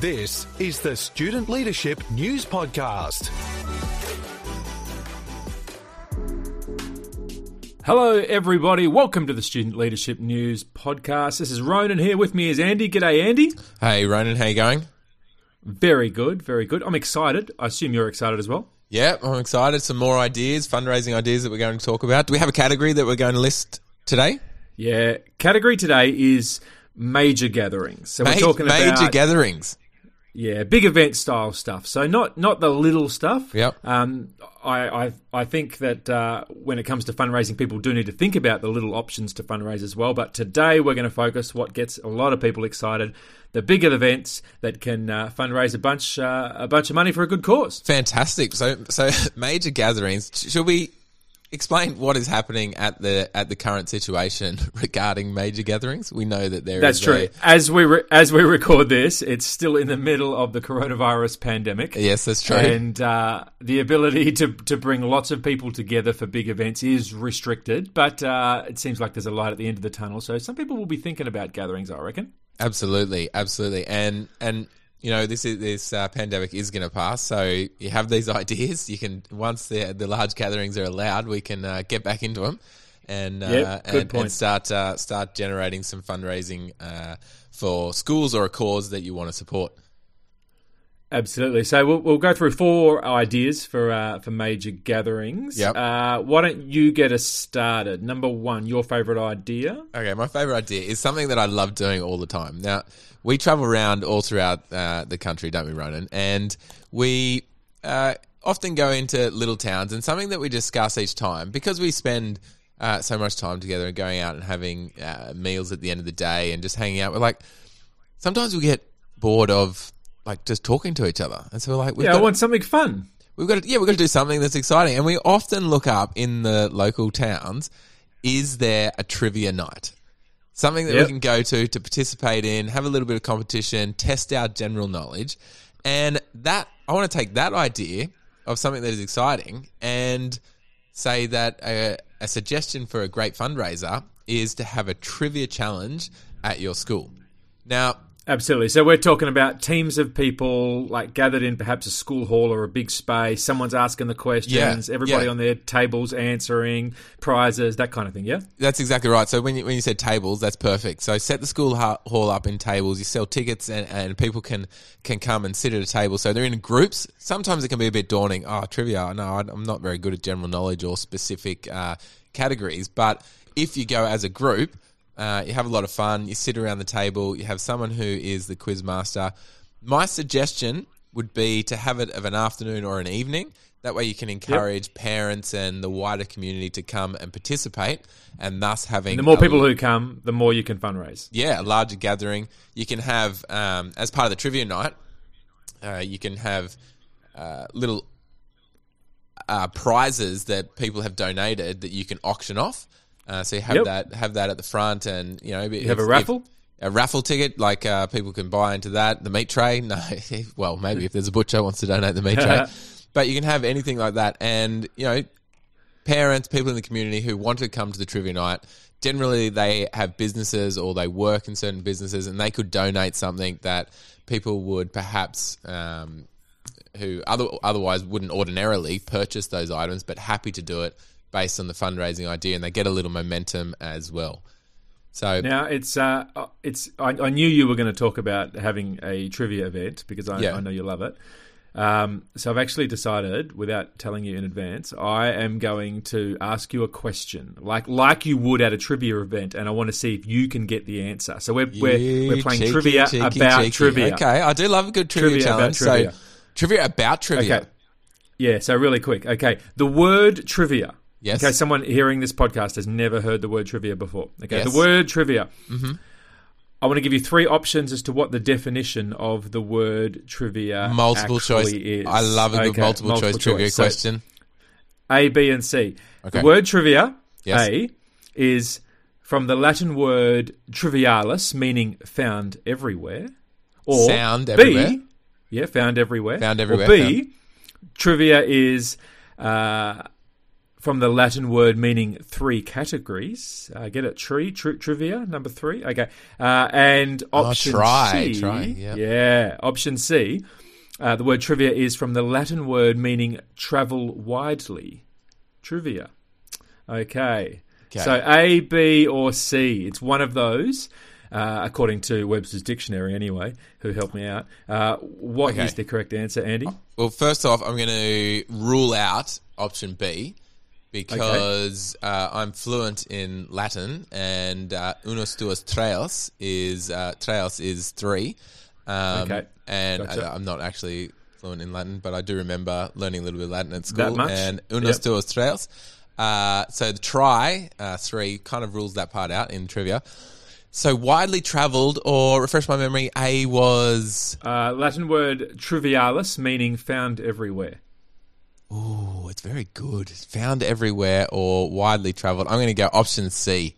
This is the Student Leadership News Podcast. Hello, everybody. Welcome to the Student Leadership News Podcast. This is Ronan here. With me is Andy. G'day, Andy. Hey, Ronan, how you going? Very good, very good. I'm excited. I assume you're excited as well. Yeah, I'm excited. Some more ideas, fundraising ideas that we're going to talk about. Do we have a category that we're going to list today? Yeah. Category today is major gatherings. So Ma- we're talking major about gatherings. Yeah, big event style stuff. So not not the little stuff. Yep. Um, I, I I think that uh, when it comes to fundraising, people do need to think about the little options to fundraise as well. But today we're going to focus what gets a lot of people excited: the bigger events that can uh, fundraise a bunch uh, a bunch of money for a good cause. Fantastic. So, so major gatherings. Should we explain what is happening at the at the current situation regarding major gatherings? We know that there That's is true. a- As we re- as we record this, it's still in the middle of the coronavirus pandemic. yes, that's true. And uh, the ability to, to bring lots of people together for big events is restricted, but uh, it seems like there's a light at the end of the tunnel. So some people will be thinking about gatherings, I reckon. Absolutely, absolutely, and and you know this is this uh, pandemic is going to pass. So you have these ideas. You can once the the large gatherings are allowed, we can uh, get back into them and uh, Yep, and, and start uh, start generating some fundraising uh, for schools or a cause that you want to support. Absolutely. So we'll, we'll go through four ideas for uh, for major gatherings. Yep. Uh, why don't you get us started? Number one, your favourite idea? Okay, my favorite idea is something that I love doing all the time. Now, we travel around all throughout uh, the country, don't we, Ronan? And we uh, often go into little towns, and something that we discuss each time because we spend uh, so much time together and going out and having uh, meals at the end of the day and just hanging out. We're like, sometimes we get bored of like just talking to each other, and so we're like, we've Yeah, got I want something fun. We've got to, yeah, we've got to do something that's exciting. And we often look up in the local towns, is there a trivia night? Something that Yep. we can go to to participate in, have a little bit of competition, test our general knowledge. And that, I want to take that idea of something that is exciting and say that a, a suggestion for a great fundraiser is to have a trivia challenge at your school. Now, Absolutely. So we're talking about teams of people like gathered in perhaps a school hall or a big space. Someone's asking the questions. Yeah, Everybody yeah. on their tables answering prizes, that kind of thing. Yeah. That's exactly right. So when you, when you said tables, that's perfect. So set the school hall up in tables. You sell tickets, and, and people can can come and sit at a table. So they're in groups. Sometimes it can be a bit daunting. Oh, trivia. No, I- I'm not very good at general knowledge or specific uh, categories. But if you go as a group, uh, you have a lot of fun. You sit around the table. You have someone who is the quiz master. My suggestion would be to have it of an afternoon or an evening. That way, you can encourage parents and the wider community to come and participate, and thus having The more people who come, the more you can fundraise. yeah, a larger gathering. You can have um, as part of the trivia night. Uh, you can have uh, little uh, prizes that people have donated that you can auction off. Uh, so you have Yep. that have that at the front, and you know you have a raffle? a raffle ticket, like uh, people can buy into that. The meat tray, no, well maybe if there's a butcher wants to donate the meat tray, but you can have anything like that, and you know parents, people in the community who want to come to the trivia night, generally they have businesses or they work in certain businesses and they could donate something that people would perhaps, um, who other, otherwise wouldn't ordinarily purchase those items, but happy to do it based on the fundraising idea and they get a little momentum as well. So, Now it's uh, it's. I, I knew you were going to talk about having a trivia event because I, Yeah. I know you love it. Um, so I've actually decided, without telling you in advance, I am going to ask you a question, like like you would at a trivia event, and I want to see if you can get the answer. So we're we're, we're playing cheeky, trivia cheeky, about cheeky. trivia. Okay, I do love a good trivia, Trivia about challenge. trivia. So, trivia about trivia. Okay. Yeah, so really quick. Okay. The word trivia. Yes. Okay, someone hearing this podcast has never heard the word trivia before. Okay, Yes. the word trivia. Mm-hmm. I want to give you three options as to what the definition of the word trivia Multiple actually choice. is. I love a good Okay, multiple, choice trivia choice. So, question. A, B, and C. Okay. The word trivia, Yes. A, is from the Latin word trivialis, meaning found everywhere. Or Sound B. Yeah, found everywhere. Found everywhere, Or B, trivia is uh, from the Latin word meaning three categories. Uh, get it? Tree, tri- trivia, number three. Okay. Uh, and option try, C. try, yep. Yeah. Option C. Uh, the word trivia is from the Latin word meaning travel widely. Trivia. Okay. Okay. So A, B, or C. It's one of those. Uh, according to Webster's dictionary, anyway, who helped me out. Uh, what is Okay. the correct answer, Andy? Well, first off, I'm going to rule out option B because uh, I'm fluent in Latin, and uh, unos duos tres is uh, tres is three. Um, Okay. and Gotcha. I, I'm not actually fluent in Latin, but I do remember learning a little bit of Latin at school. much? And unos Yep. duos tres. Uh, so the try uh, three kind of rules that part out in trivia. So widely travelled, or refresh my memory, A was Uh, Latin word trivialis, meaning found everywhere. Oh, it's very good. Found everywhere or widely travelled. I'm going to go option C.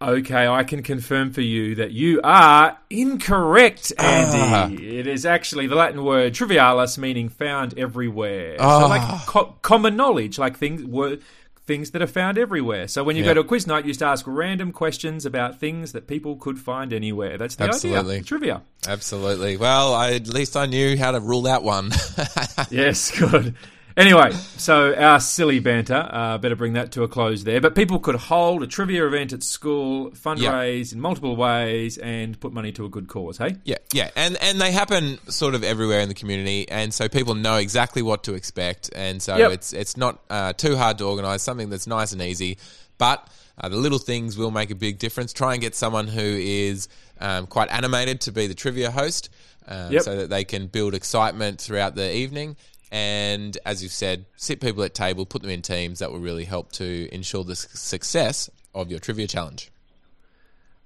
Okay, I can confirm for you that you are incorrect, Andy. It is actually the Latin word trivialis, meaning found everywhere. So, Ah. like co- common knowledge, like things were things that are found everywhere. So, when you Yeah. go to a quiz night, you just ask random questions about things that people could find anywhere. That's the Absolutely. idea. Trivia. Absolutely. Well, I, at least I knew how to rule that one. Yes, good. Anyway, so our silly banter, uh, better bring that to a close there. But people could hold a trivia event at school, fundraise in multiple ways, and put money to a good cause, hey? yeah, yeah, and and they happen sort of everywhere in the community, and so people know exactly what to expect, and so Yep. it's it's not uh, too hard to organise. Something that's nice and easy, but uh, the little things will make a big difference. Try and get someone who is um, quite animated to be the trivia host, um, Yep. so that they can build excitement throughout the evening. And as you've said, sit people at table, put them in teams. That will really help to ensure the success of your trivia challenge.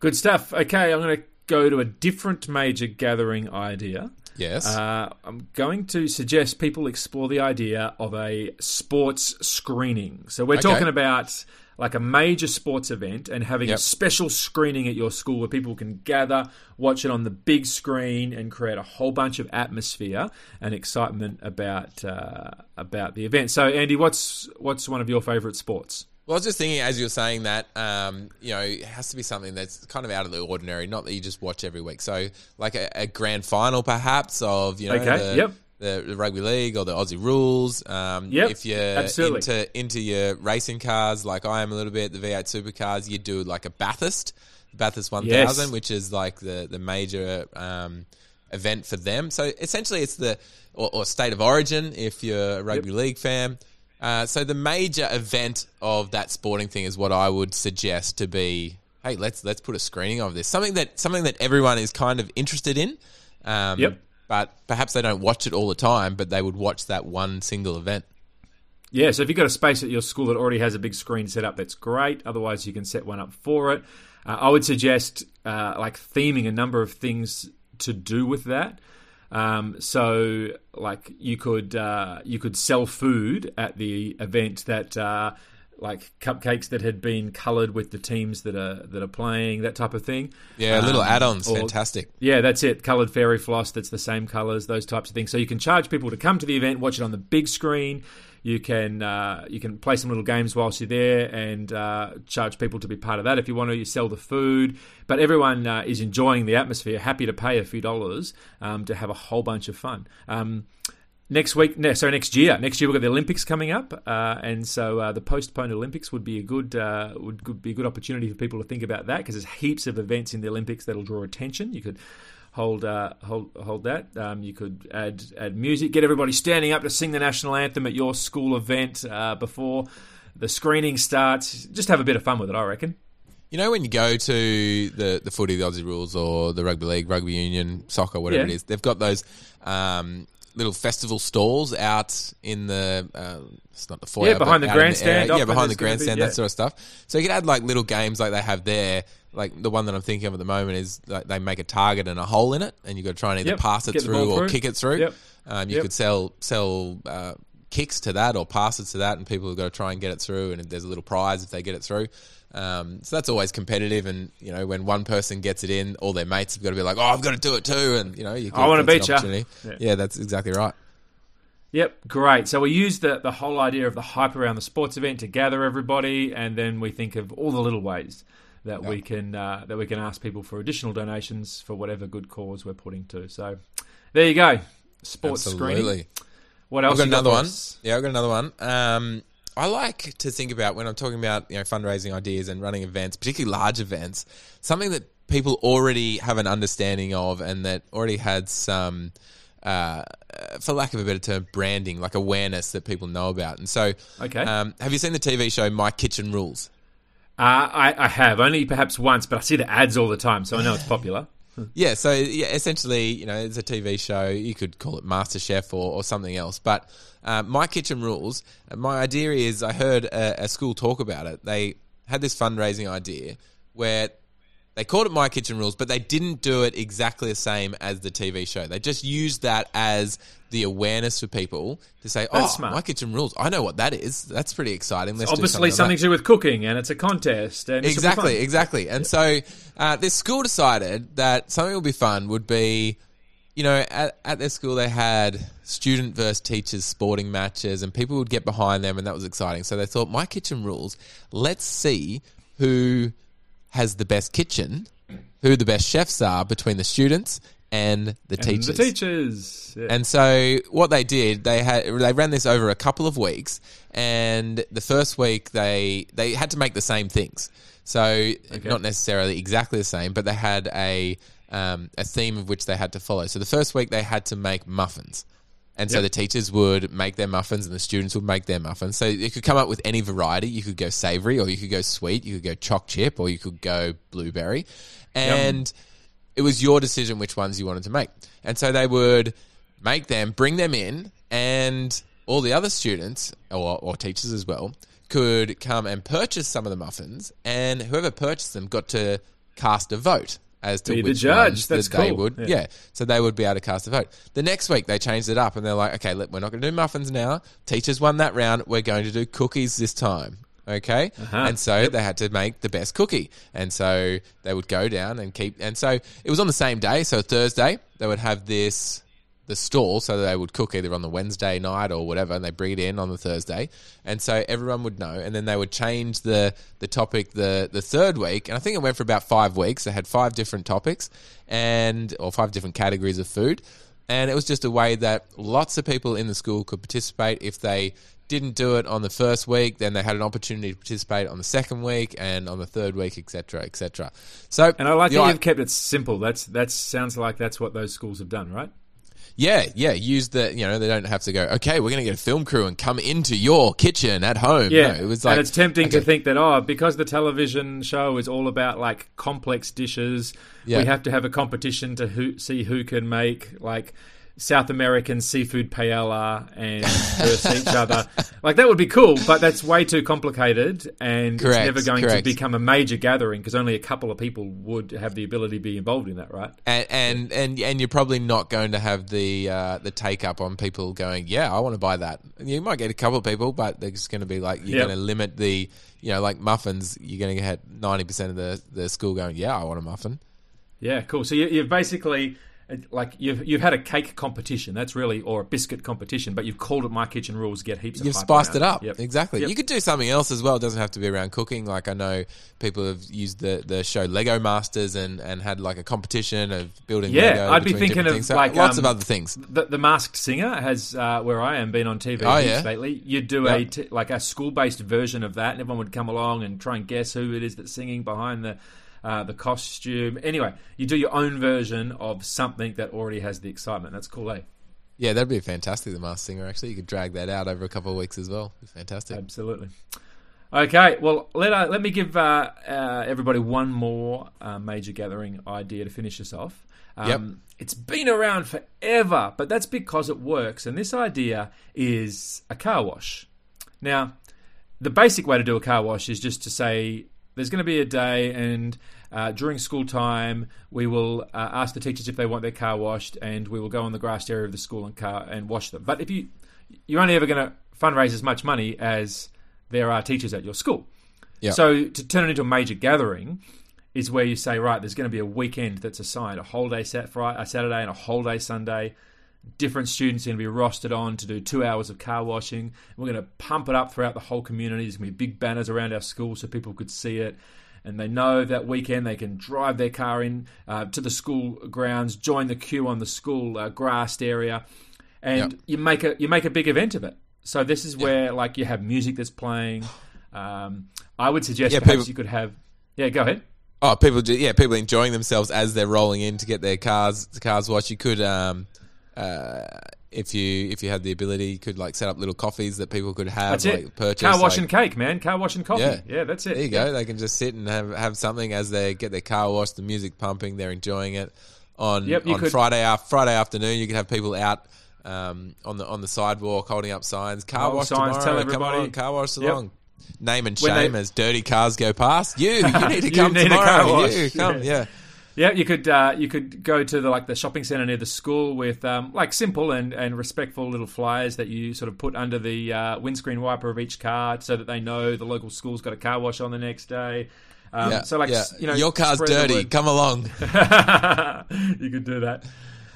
Good stuff. Okay, I'm going to go to a different major gathering idea. Yes. Uh, I'm going to suggest people explore the idea of a sports screening. So we're Okay. talking about like a major sports event and having a special screening at your school where people can gather, watch it on the big screen, and create a whole bunch of atmosphere and excitement about uh, about the event. So, Andy, what's what's one of your favourite sports? Well, I was just thinking as you were saying that, um, you know, it has to be something that's kind of out of the ordinary, not that you just watch every week. So, like a, a grand final, perhaps, of you know, Okay, the, yep. The, the rugby league or the Aussie rules. Um, Yep, if you're absolutely. into into your racing cars, like I am a little bit, the V8 supercars, you do like a Bathurst, Bathurst 1000, Yes. which is like the the major um, event for them. So essentially, it's the or, or state of origin if you're a rugby league fan. Uh, so the major event of that sporting thing is what I would suggest to be. Hey, let's let's put a screening of this. Something that something that everyone is kind of interested in. Um, Yep. But perhaps they don't watch it all the time, but they would watch that one single event. Yeah, so if you've got a space at your school that already has a big screen set up, that's great. Otherwise, you can set one up for it. Uh, I would suggest uh, like theming a number of things to do with that. Um, so, like you could uh, you could sell food at the event that uh, like cupcakes that had been coloured with the teams that are that are playing, that type of thing. Yeah, little Um, add-ons, or- fantastic. yeah, that's it. Coloured fairy floss that's the same colours, those types of things. So you can charge people to come to the event, watch it on the big screen. You can uh, you can play some little games whilst you're there and uh, charge people to be part of that if you want to. You sell the food, but everyone uh, is enjoying the atmosphere, happy to pay a few dollars um, to have a whole bunch of fun. Um, next week, no, sorry, next year. Next year we've got the Olympics coming up, uh, and so uh, the postponed Olympics would be a good uh, would good- be a good opportunity for people to think about that because there's heaps of events in the Olympics that'll draw attention. You could hold uh, hold hold that. Um, you could add add music, get everybody standing up to sing the national anthem at your school event uh, before the screening starts. Just have a bit of fun with it, I reckon. You know, when you go to the the footy, the Aussie rules, or the rugby league, rugby union, soccer, whatever Yeah. it is, they've got those um, little festival stalls out in the. Uh, it's not the foyer, Yeah, behind the grandstand often yeah, behind the gonna be- grandstand, yeah. that sort of stuff. So you could add like little games like they have there. Like the one that I'm thinking of at the moment is like they make a target and a hole in it, and you got to try and either Yep, pass it the through or kick it through. Yep. Um, you Yep. could sell sell uh, kicks to that or passes to that, and people have got to try and get it through. And there's a little prize if they get it through. Um, so that's always competitive, and you know when one person gets it in, all their mates have got to be like, "Oh, I've got to do it too," and you know, you I that's an beat opportunity. Yeah. Yeah. that's exactly right. Yep, great. So we use the, the whole idea of the hype around the sports event to gather everybody, and then we think of all the little ways that we can uh, that we can ask people for additional donations for whatever good cause we're putting to. So there you go, sports screening. What else? I've got you got another for one. Yeah, I've got another one. Um, I like to think about when I'm talking about you know fundraising ideas and running events, particularly large events, something that people already have an understanding of and that already had some, uh, for lack of a better term, branding, like awareness that people know about. And so, Okay. um, have you seen the TV show My Kitchen Rules? Uh, I, I have only perhaps once, but I see the ads all the time, so I know it's popular. Yeah, so yeah, essentially, you know, it's a TV show. You could call it MasterChef or, or something else. But uh, My Kitchen Rules, uh, my idea is I heard a, a school talk about it. They had this fundraising idea where they called it My Kitchen Rules, but they didn't do it exactly the same as the TV show. They just used that as the awareness for people to say, "Oh. My Kitchen Rules. I know what that is. That's pretty exciting." Let's do Obviously, something, something like to do with cooking, and it's a contest. And this will be exactly, exactly. And so uh, this school decided that something would be fun would be, you know, at, at their school they had student versus teachers sporting matches, and people would get behind them, and that was exciting. So they thought, my kitchen rules. Let's see who has the best kitchen, who the best chefs are between the students and the And teachers. The teachers. Yeah. And so what they did, they had they ran this over a couple of weeks, and the first week they they had to make the same things. So not necessarily exactly the same, but they had a um, a theme of which they had to follow. So the first week they had to make muffins. And so the teachers would make their muffins and the students would make their muffins. So you could come up with any variety. You could go savory or you could go sweet. You could go choc chip or you could go blueberry. And it was your decision which ones you wanted to make. And so they would make them, bring them in, and all the other students or, or teachers as well could come and purchase some of the muffins, and whoever purchased them got to cast a vote as to Be the judge. That's that they cool. would. Yeah. Yeah. so they would be able to cast a vote. The next week they changed it up, and they're like, okay, look, we're not going to do muffins now. Teachers won that round. We're going to do cookies this time. Okay, Uh-huh. and so they had to make the best cookie, and so they would go down and keep. And so it was on the same day. So Thursday they would have this the stall, so they would cook either on the Wednesday night or whatever, and they bring it in on the Thursday, and so everyone would know. And then they would change the the topic the the third week, and I think it went for about five weeks. They had five different topics, and or five different categories of food, and it was just a way that lots of people in the school could participate if they didn't do it on the first week then they had an opportunity to participate on the second week and on the third week etc etc so And I like that i- you've kept it simple. That's that sounds like that's what those schools have done, right? Yeah yeah use the you know they don't have to go okay we're going to get a film crew and come into your kitchen at home Yeah, No, it was like and it's tempting to think that oh, because the television show is all about like complex dishes, Yeah. we have to have a competition to who, see who can make like South American seafood paella and versus each other. Like that would be cool, but that's way too complicated, and Correct, it's never going correct. to become a major gathering because only a couple of people would have the ability to be involved in that, right? and and and, and you're probably not going to have the uh, the take up on people going, yeah, I want to buy that. You might get a couple of people, but they're just going to be like, you're Yep. going to limit the, you know, like muffins. You're going to get ninety percent of the the school going, yeah, I want a muffin. Yeah, cool. So you, you've basically like you've you've had a cake competition. That's really or a biscuit competition, but you've called it My Kitchen Rules. Get heaps. of You've spiced around it up. Yep. Exactly. Yep. You could do something else as well. It doesn't have to be around cooking. Like I know people have used the, the show Lego Masters and, and had like a competition of building Yeah, Lego. I'd be thinking of. So like, lots um, of other things. The, the Masked Singer has uh, where I am been on TV Oh, yeah? lately. You'd do a Yeah. t- like a school based version of that, and everyone would come along and try and guess who it is that's singing behind the. Uh, the costume. Anyway, you do your own version of something that already has the excitement. That's cool, eh? Yeah, that'd be fantastic. The Masked Singer. Actually, you could drag that out over a couple of weeks as well. Fantastic. Absolutely. Okay, well let uh, let me give uh, uh, everybody one more uh, major gathering idea to finish us off. Um, Yep. It's been around forever, but that's because it works. And this idea is a car wash. Now, the basic way to do a car wash is just to say there's going to be a day and uh, during school time we will uh, ask the teachers if they want their car washed and we will go on the grassed area of the school and car and wash them. But if you you're only ever going to fundraise as much money as there are teachers at your school. Yeah. so to turn it into a major gathering is where you say right there's going to be a weekend that's assigned a whole day set Friday, a saturday and a whole day sunday different students are going to be rostered on to do two hours of car washing. We're going to pump it up throughout the whole community. There's going to be big banners around our school so people could see it. And they know that weekend they can drive their car in uh, to the school grounds, join the queue on the school uh, grassed area, and Yep. you make a you make a big event of it. So this is where like you have music that's playing. Um, I would suggest Yeah, perhaps people- you could have. Yeah, go ahead. Oh, people, yeah, people enjoying themselves as they're rolling in to get their cars cars washed. You could, um, uh, if you if you had the ability, you could like set up little coffees that people could have, That's like it. purchase. Car wash like- and cake, man. Car wash and coffee. Yeah. Yeah, that's it. There you Yeah. go. They can just sit and have have something as they get their car washed. The music pumping, they're enjoying it. On Yep, on could- Friday Friday afternoon, you could have people out um, on the on the sidewalk holding up signs. Car wash signs, tomorrow. tell Come everybody. on, car wash Yep. along. Name and When they- shame as dirty cars go past. You, you need to You come need tomorrow. car wash. You come, Yeah. yeah. Yeah, you could uh, you could go to the like the shopping center near the school with um, like simple and, and respectful little flyers that you sort of put under the uh, windscreen wiper of each car so that they know the local school's got a car wash on the next day. Um, Yeah, so like yeah. you know, your car's dirty. Come along. you could do that.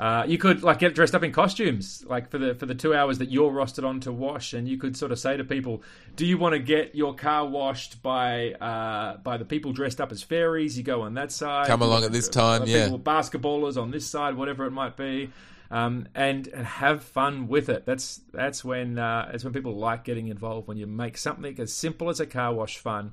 Uh, you could like get dressed up in costumes, like for the for the two hours that you're rostered on to wash, and you could sort of say to people, "Do you want to get your car washed by uh, by the people dressed up as fairies? You go on that side. Come along at this time, yeah. Basketballers on this side, whatever it might be, um, and and have fun with it. That's that's when uh, that's when people like getting involved. When you make something as simple as a car wash fun.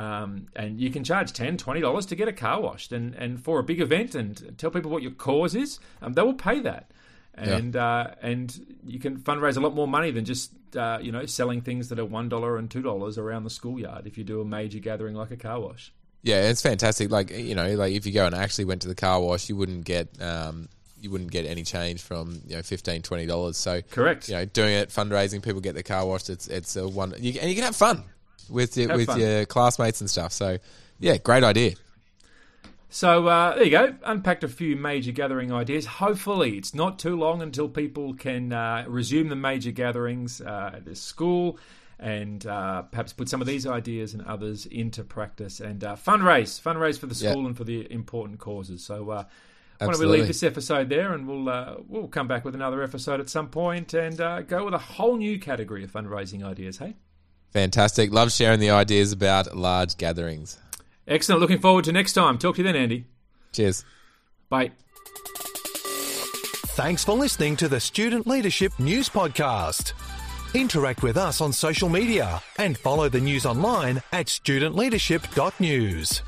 Um, and you can charge $10, $20 to get a car washed. And, and for a big event and tell people what your cause is, um, they will pay that. And uh, and you can fundraise a lot more money than just uh, you know selling things that are one dollar and two dollars around the schoolyard. If you do a major gathering like a car wash, Yeah, it's fantastic. Like you know, like if you go and actually went to the car wash, you wouldn't get um, you wouldn't get any change from you know fifteen twenty dollars. So Correct. You know, doing it, fundraising, people get their car washed. It's it's a one, you, and you can have fun with your, Have with fun. your classmates and stuff. So yeah, great idea. So uh, there you go. Unpacked a few major gathering ideas. Hopefully, it's not too long until people can uh, resume the major gatherings uh, at their school and uh, perhaps put some of these ideas and others into practice and uh, fundraise, fundraise for the school and for the important causes. So. Uh, why don't we leave this episode there, and we'll uh, we'll come back with another episode at some point, and uh, go with a whole new category of fundraising ideas. Hey, Fantastic. Love sharing the ideas about large gatherings. excellent. Looking forward to next time. Talk to you then, Andy. Cheers. Bye. Thanks for listening to the Student Leadership News Podcast. Interact with us on social media and follow the news online at studentleadership.news.